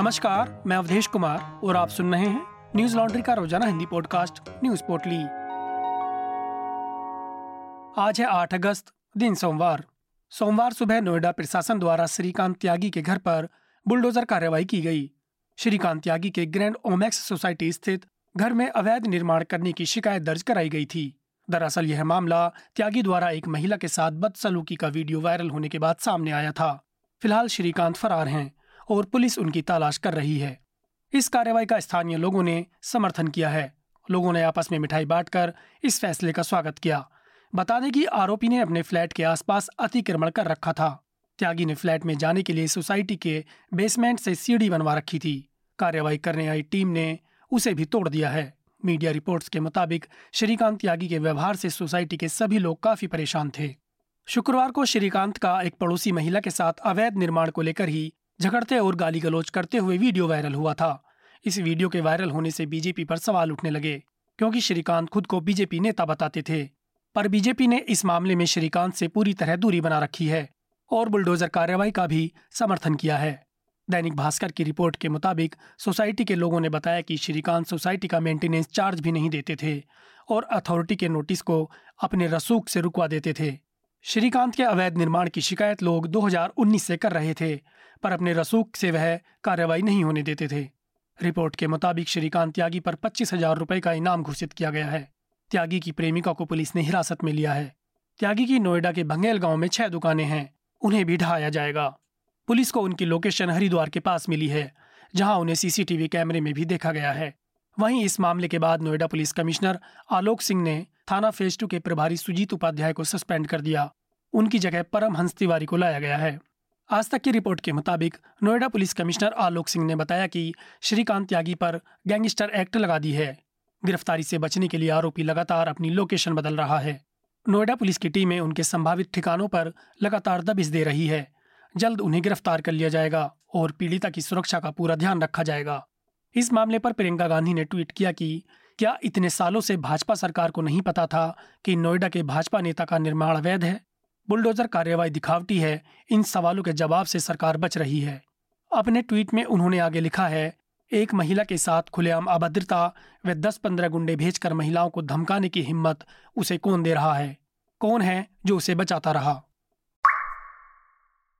नमस्कार, मैं अवधेश कुमार और आप सुन रहे हैं न्यूज़ लॉन्ड्री का रोज़ाना हिंदी पॉडकास्ट, न्यूज़ पोर्टली। आज है 8 अगस्त, दिन सोमवार। सोमवार सुबह नोएडा प्रशासन द्वारा श्रीकांत त्यागी के घर पर बुलडोजर कार्रवाई की गई। श्रीकांत त्यागी के ग्रैंड ओमैक्स सोसाइटी स्थित घर में अवैध निर्माण करने की शिकायत दर्ज कराई गई थी। दरअसल यह मामला त्यागी द्वारा एक महिला के साथ बदसलूकी का वीडियो वायरल होने के बाद सामने आया था। फ़िलहाल श्रीकांत फरार हैं। और पुलिस उनकी तलाश कर रही है। इस कार्रवाई का स्थानीय लोगों ने समर्थन किया है। लोगों ने आपस में मिठाई बांटकर इस फैसले का स्वागत किया। बता दें कि आरोपी ने अपने फ्लैट के आसपास अतिक्रमण कर रखा था। त्यागी ने फ्लैट में जाने के लिए सोसाइटी के बेसमेंट से सीढ़ी बनवा रखी थी। कार्रवाई करने आई टीम ने उसे भी तोड़ दिया है। मीडिया रिपोर्ट्स के मुताबिक श्रीकांत त्यागी के व्यवहार से सोसाइटी के सभी लोग काफ़ी परेशान थे। शुक्रवार को श्रीकांत का एक पड़ोसी महिला के साथ अवैध निर्माण को लेकर ही झगड़ते और गाली गलोच करते हुए वीडियो वायरल हुआ था। इस वीडियो के वायरल होने से बीजेपी पर सवाल उठने लगे, क्योंकि श्रीकांत खुद को बीजेपी नेता बताते थे। पर बीजेपी ने इस मामले में श्रीकांत से पूरी तरह दूरी बना रखी है और बुलडोजर कार्रवाई का भी समर्थन किया है। दैनिक भास्कर की रिपोर्ट के मुताबिक, सोसाइटी के लोगों ने बताया कि श्रीकांत सोसाइटी का मेंटेनेंस चार्ज भी नहीं देते थे और अथॉरिटी के नोटिस को अपने रसूख से रुकवा देते थे। श्रीकांत के अवैध निर्माण की शिकायत लोग 2019 से कर रहे थे, पर अपने रसूख से वह कार्रवाई नहीं होने देते थे। रिपोर्ट के मुताबिक श्रीकांत त्यागी पर पच्चीस हज़ार रुपये का इनाम घोषित किया गया है। त्यागी की प्रेमिका को पुलिस ने हिरासत में लिया है। त्यागी की नोएडा के भंगेल गाँव में छह दुकानें हैं, उन्हें भी ढहाया जाएगा। पुलिस को उनकी लोकेशन हरिद्वार के पास मिली है, जहाँ उन्हें सीसीटीवी कैमरे में भी देखा गया है। वहीं इस मामले के बाद नोएडा पुलिस कमिश्नर आलोक सिंह ने थाना फ़ेज़ टू के प्रभारी सुजीत उपाध्याय को सस्पेंड कर दिया। उनकी जगह परम हंस तिवारी को लाया गया है। आज तक की रिपोर्ट के मुताबिक नोएडा पुलिस कमिश्नर आलोक सिंह ने बताया कि श्रीकांत त्यागी पर गैंगस्टर एक्ट लगा दी है। गिरफ्तारी से बचने के लिए आरोपी लगातार अपनी लोकेशन बदल रहा है। नोएडा पुलिस की टीमें उनके संभावित ठिकानों पर लगातार दबिश दे रही है। जल्द उन्हें गिरफ़्तार कर लिया जाएगा और पीड़िता की सुरक्षा का पूरा ध्यान रखा जाएगा। इस मामले पर प्रियंका गांधी ने ट्वीट किया कि, क्या इतने सालों से भाजपा सरकार को नहीं पता था कि नोएडा के भाजपा नेता का निर्माण अवैध है? बुलडोजर कार्यवाही दिखावटी है, इन सवालों के जवाब से सरकार बच रही है। अपने ट्वीट में उन्होंने आगे लिखा है, एक महिला के साथ खुलेआम अभद्रता व दस पंद्रह गुंडे भेजकर महिलाओं को धमकाने की हिम्मत उसे कौन दे रहा है? कौन है जो उसे बचाता रहा?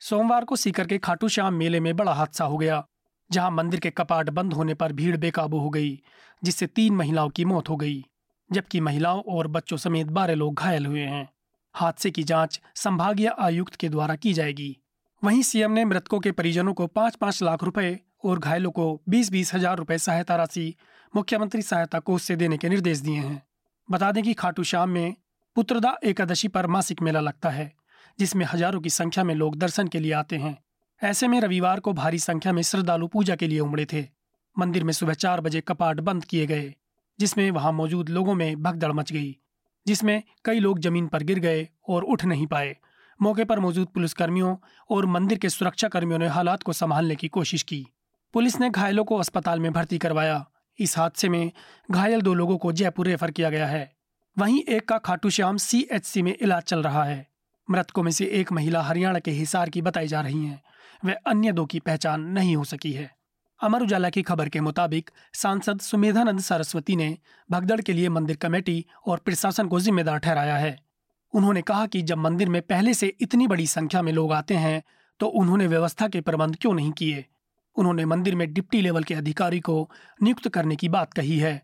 सोमवार को सीकर के खाटू श्याम मेले में बड़ा हादसा हो गया। जहाँ मंदिर के कपाट बंद होने पर भीड़ बेकाबू हो गई, जिससे तीन महिलाओं की मौत हो गई, जबकि महिलाओं और बच्चों समेत बारह लोग घायल हुए हैं। हादसे की जाँच संभागीय आयुक्त के द्वारा की जाएगी। वहीं सीएम ने मृतकों के परिजनों को पाँच पाँच लाख रुपए और घायलों को बीस बीस हज़ार रुपए सहायता राशि मुख्यमंत्री सहायता कोष से देने के निर्देश दिए हैं। बता दें कि खाटू श्याम में पुत्रदा एकादशी पर मासिक मेला लगता है, जिसमें हज़ारों की संख्या में लोग दर्शन के लिए आते हैं। ऐसे में रविवार को भारी संख्या में श्रद्धालु पूजा के लिए उमड़े थे। मंदिर में सुबह चार बजे कपाट बंद किए गए, जिसमें वहाँ मौजूद लोगों में भगदड़ मच गई, जिसमें कई लोग ज़मीन पर गिर गए और उठ नहीं पाए। मौके पर मौजूद पुलिसकर्मियों और मंदिर के सुरक्षा कर्मियों ने हालात को संभालने की कोशिश की। पुलिस ने घायलों को अस्पताल में भर्ती करवाया। इस हादसे में घायल दो लोगों को जयपुर रेफर किया गया है। वहीं एक का खाटू श्याम सीएचसी में इलाज चल रहा है। मृतकों में से एक महिला हरियाणा के हिसार की बताई जा रही हैं। व अन्य दो की पहचान नहीं हो सकी है। अमर उजाला की खबर के मुताबिक, सांसद सुमेधानंद सरस्वती ने भगदड़ के लिए मंदिर कमेटी और प्रशासन को जिम्मेदार ठहराया है। उन्होंने कहा कि जब मंदिर में पहले से इतनी बड़ी संख्या में लोग आते हैं तो उन्होंने व्यवस्था के प्रबंध क्यों नहीं किए? उन्होंने मंदिर में डिप्टी लेवल के अधिकारी को नियुक्त करने की बात कही है।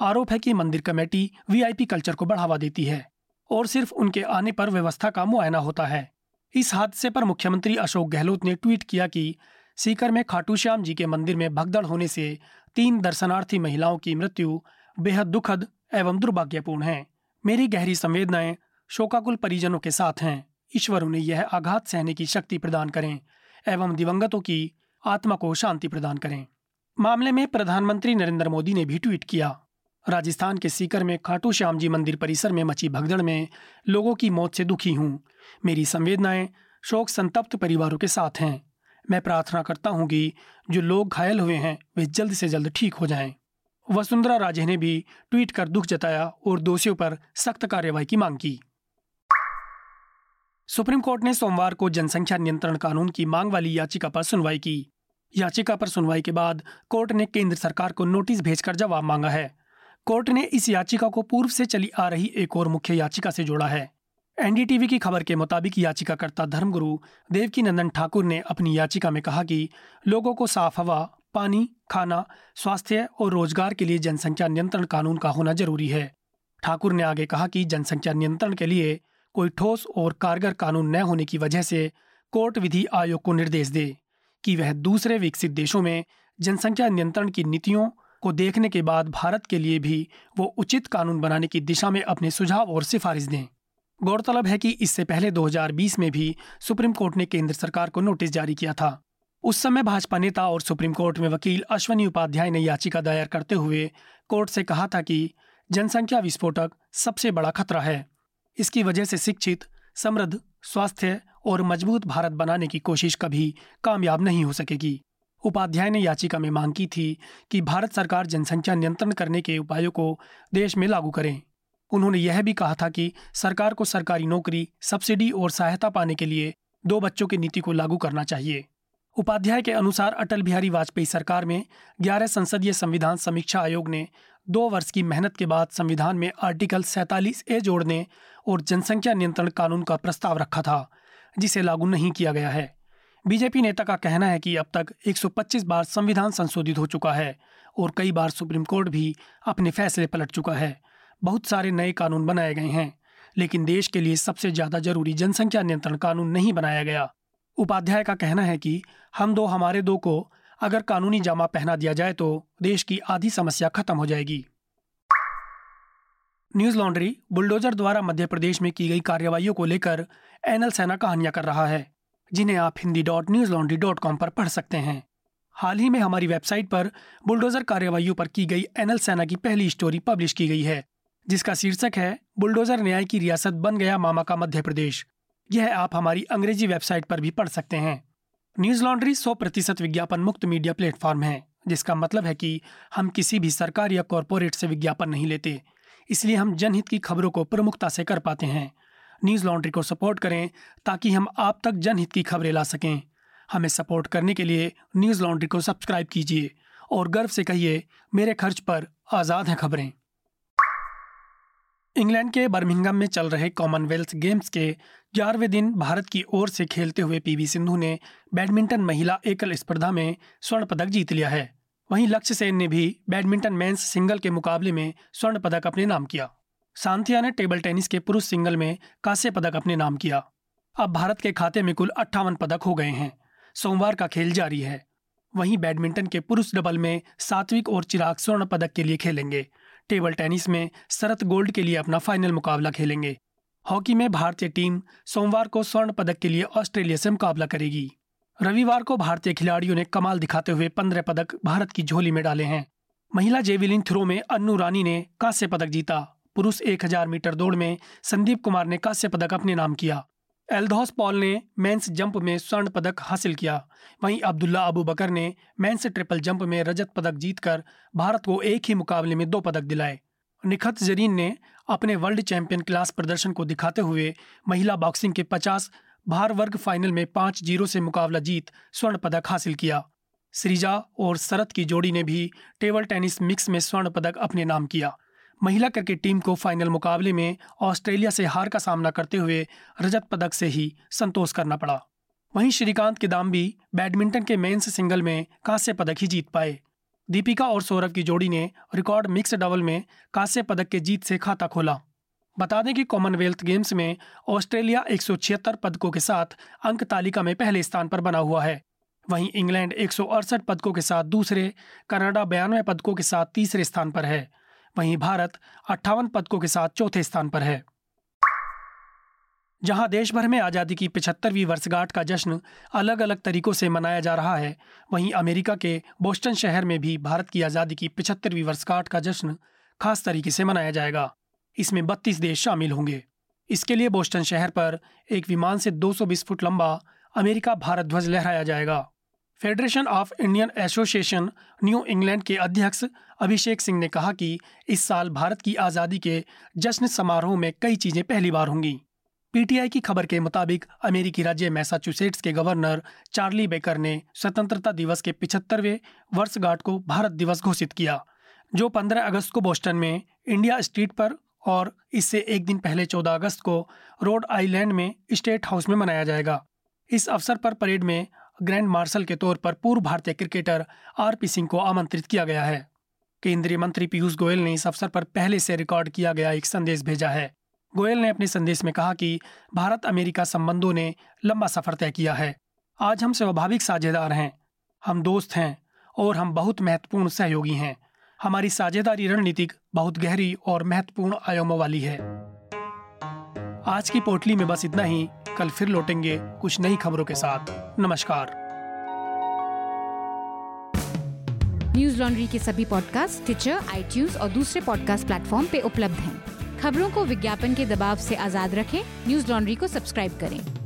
आरोप है कि मंदिर कमेटी वीआईपी कल्चर को बढ़ावा देती है और सिर्फ़ उनके आने पर व्यवस्था का मुआयना होता है। इस हादसे पर मुख्यमंत्री अशोक गहलोत ने ट्वीट किया कि सीकर में खाटू श्याम जी के मंदिर में भगदड़ होने से तीन दर्शनार्थी महिलाओं की मृत्यु बेहद दुखद एवं दुर्भाग्यपूर्ण है। मेरी गहरी संवेदनाएँ शोकाकुल परिजनों के साथ हैं। ईश्वर उन्हें यह आघात सहने की शक्ति प्रदान करें एवं दिवंगतों की आत्मा को शांति प्रदान करें। मामले में प्रधानमंत्री नरेंद्र मोदी ने भी ट्वीट किया। राजस्थान के सीकर में खाटू श्याम जी मंदिर परिसर में मची भगदड़ में लोगों की मौत से दुखी हूँ। मेरी संवेदनाएँ शोक संतप्त परिवारों के साथ हैं। मैं प्रार्थना करता हूँ कि जो लोग घायल हुए हैं, वे जल्द से जल्द ठीक हो जाएँ। वसुंधरा राजे ने भी ट्वीट कर दुख जताया और दोषियों पर सख्त कार्रवाई की मांग की। सुप्रीम कोर्ट ने सोमवार को जनसंख्या नियंत्रण कानून की मांग वाली याचिका पर सुनवाई की। याचिका पर सुनवाई के बाद कोर्ट ने केंद्र सरकार को नोटिस भेजकर जवाब मांगा है। कोर्ट ने इस याचिका को पूर्व से चली आ रही एक और मुख्य याचिका से जोड़ा है। एनडीटीवी की खबर के मुताबिक याचिकाकर्ता धर्मगुरु देवकी नंदन ठाकुर ने अपनी याचिका में कहा कि लोगों को साफ़ हवा, पानी, खाना, स्वास्थ्य और रोज़गार के लिए जनसंख्या नियंत्रण कानून का होना ज़रूरी है। ठाकुर ने आगे कहा कि जनसंख्या नियंत्रण के लिए कोई ठोस और कारगर कानून न होने की वजह से कोर्ट विधि आयोग को निर्देश दे कि वह दूसरे विकसित देशों में जनसंख्या नियंत्रण की नीतियों को देखने के बाद भारत के लिए भी वो उचित कानून बनाने की दिशा में अपने सुझाव और सिफारिश दें। गौरतलब है कि इससे पहले 2020 में भी सुप्रीम कोर्ट ने केंद्र सरकार को नोटिस जारी किया था। उस समय भाजपा नेता और सुप्रीम कोर्ट में वकील अश्वनी उपाध्याय ने याचिका दायर करते हुए कोर्ट से कहा था कि जनसंख्या विस्फोटक सबसे बड़ा खतरा है। इसकी वजह से शिक्षित, समृद्ध, स्वास्थ्य और मज़बूत भारत बनाने की कोशिश कभी कामयाब नहीं हो सकेगी। उपाध्याय ने याचिका में मांग की थी कि भारत सरकार जनसंख्या नियंत्रण करने के उपायों को देश में लागू करें। उन्होंने यह भी कहा था कि सरकार को सरकारी नौकरी, सब्सिडी और सहायता पाने के लिए दो बच्चों की नीति को लागू करना चाहिए। उपाध्याय के अनुसार अटल बिहारी वाजपेयी सरकार में ग्यारह संसदीय संविधान समीक्षा आयोग ने दो वर्ष की मेहनत के बाद संविधान में आर्टिकल सैतालीस ए जोड़ने और जनसंख्या नियंत्रण कानून का प्रस्ताव रखा था, जिसे लागू नहीं किया गया है। बीजेपी नेता का कहना है कि अब तक 125 बार संविधान संशोधित हो चुका है और कई बार सुप्रीम कोर्ट भी अपने फैसले पलट चुका है। बहुत सारे नए कानून बनाए गए हैं, लेकिन देश के लिए सबसे ज़्यादा ज़रूरी जनसंख्या नियंत्रण कानून नहीं बनाया गया। उपाध्याय का कहना है कि हम दो हमारे दो को अगर कानूनी जामा पहना दिया जाए तो देश की आधी समस्या खत्म हो जाएगी। न्यूज़ लॉन्ड्री बुलडोजर द्वारा मध्य प्रदेश में की गई कार्रवाइयों को लेकर एनएल सेना कहानियाँ कर रहा है। जिन्हें आप Hindi dot news laundry dot com पर पढ़ सकते हैं। हाल ही में हमारी वेबसाइट पर बुलडोजर कार्रवाइयों पर की गई एनएल सेना की पहली स्टोरी पब्लिश की गई है, जिसका शीर्षक है, बुलडोजर न्याय की रियासत बन गया मामा का मध्य प्रदेश। यह आप हमारी अंग्रेज़ी वेबसाइट पर भी पढ़ सकते हैं। न्यूज़ लॉन्ड्री सौ प्रतिशत विज्ञापन मुक्त मीडिया प्लेटफॉर्म है, जिसका मतलब है कि हम किसी भी सरकार या कॉरपोरेट से विज्ञापन नहीं लेते, इसलिए हम जनहित की खबरों को प्रमुखता से कर पाते हैं। न्यूज़ लॉन्ड्री को सपोर्ट करें ताकि हम आप तक जनहित की खबरें ला सकें। हमें सपोर्ट करने के लिए न्यूज़ लॉन्ड्री को सब्सक्राइब कीजिए और गर्व से कहिए, मेरे खर्च पर आज़ाद हैं खबरें। इंग्लैंड के बर्मिंगम में चल रहे कॉमनवेल्थ गेम्स के ग्यारहवें दिन भारत की ओर से खेलते हुए पीवी सिंधु ने बैडमिंटन महिला एकल स्पर्धा में स्वर्ण पदक जीत लिया है। वहीं लक्ष्य सेन ने भी बैडमिंटन मेंस सिंगल के मुकाबले में स्वर्ण पदक अपने नाम किया। सांथिया ने टेबल टेनिस के पुरुष सिंगल में कांस्य पदक अपने नाम किया। अब भारत के खाते में कुल अट्ठावन पदक हो गए हैं। सोमवार का खेल जारी है। वहीं बैडमिंटन के पुरुष डबल में सात्विक और चिराग स्वर्ण पदक के लिए खेलेंगे। टेबल टेनिस में शरत गोल्ड के लिए अपना फाइनल मुकाबला खेलेंगे। हॉकी में भारतीय टीम सोमवार को स्वर्ण पदक के लिए ऑस्ट्रेलिया से मुकाबला करेगी। रविवार को भारतीय खिलाड़ियों ने कमाल दिखाते हुए पंद्रह पदक भारत की झोली में डाले हैं। महिला जेविलिन थ्रो में अन्नू रानी ने कांस्य पदक जीता। पुरुष 1000 मीटर दौड़ में संदीप कुमार ने कांस्य पदक अपने नाम किया। एल्दोस पॉल ने मेंस जंप में स्वर्ण पदक हासिल किया। वहीं अब्दुल्ला अबू बकर ने मेंस ट्रिपल जंप में रजत पदक जीतकर भारत को एक ही मुकाबले में दो पदक दिलाए। निखत जरीन ने अपने वर्ल्ड चैंपियन क्लास प्रदर्शन को दिखाते हुए महिला बॉक्सिंग के 50 भार वर्ग फाइनल में पाँच ज़ीरो से मुकाबला जीत स्वर्ण पदक हासिल किया। सृजा और शरत की जोड़ी ने भी टेबल टेनिस मिक्स में स्वर्ण पदक अपने नाम किया। महिला क्रिकेट टीम को फाइनल मुकाबले में ऑस्ट्रेलिया से हार का सामना करते हुए रजत पदक से ही संतोष करना पड़ा। वहीं श्रीकांत के दाम भी बैडमिंटन के मेंस सिंगल में कांस्य पदक ही जीत पाए। दीपिका और सौरभ की जोड़ी ने रिकॉर्ड मिक्स डबल में कांस्य पदक के जीत से खाता खोला। बता दें कि कॉमनवेल्थ गेम्स में ऑस्ट्रेलिया एक सौ छिहत्तर पदकों के साथ अंक तालिका में पहले स्थान पर बना हुआ है। वहीं इंग्लैंड एक सौ अड़सठ पदकों के साथ दूसरे, कनाडा बयानवे पदकों के साथ तीसरे स्थान पर है। वहीं भारत अट्ठावन पदकों के साथ चौथे स्थान पर है। जहाँ देश भर में आज़ादी की पिछहत्तरवीं वर्षगांठ का जश्न अलग अलग तरीकों से मनाया जा रहा है, वहीं अमेरिका के बोस्टन शहर में भी भारत की आज़ादी की पिछहत्तरवीं वर्षगांठ का जश्न खास तरीके से मनाया जाएगा। इसमें बत्तीस देश शामिल होंगे। इसके लिए बोस्टन शहर पर एक विमान से 220 फुट लंबा अमेरिका भारत ध्वज लहराया जाएगा। Federation of Indian association New England के अध्यक्ष अभिषेक सिंह ने कहा कि इस साल भारत की आज़ादी के जश्न समारोह में कई चीज़ें पहली बार होंगी। पीटीआई की खबर के मुताबिक अमेरिकी राज्य मैसाचुसेट्स के गवर्नर चार्ली बेकर ने स्वतंत्रता दिवस के पिछहत्तरवें वर्षगांठ को भारत दिवस घोषित किया, जो 15 अगस्त को बोस्टन में इंडिया स्ट्रीट पर और इससे एक दिन पहले 14 अगस्त को रोड आइलैंड में स्टेट हाउस में मनाया जाएगा। इस अवसर पर परेड में ग्रैंड मार्शल के तौर पर पूर्व भारतीय क्रिकेटर आर पी सिंह को आमंत्रित किया गया है। केंद्रीय मंत्री पीयूष गोयल ने इस अवसर पर पहले से रिकॉर्ड किया गया एक संदेश भेजा है। गोयल ने अपने संदेश में कहा कि भारत अमेरिका संबंधों ने लंबा सफ़र तय किया है। आज हम स्वाभाविक साझेदार हैं। हम दोस्त हैं और हम बहुत महत्वपूर्ण सहयोगी हैं। हमारी साझेदारी रणनीतिक बहुत गहरी और महत्वपूर्ण आयामों वाली है। आज की पोटली में बस इतना ही। कल फिर लौटेंगे कुछ नई खबरों के साथ। नमस्कार। न्यूज़ लॉन्ड्री के सभी पॉडकास्ट ट्विटर आई और दूसरे पॉडकास्ट प्लेटफॉर्म पे उपलब्ध हैं। खबरों को विज्ञापन के दबाव से आज़ाद रखें। न्यूज़ लॉन्ड्री को सब्सक्राइब करें।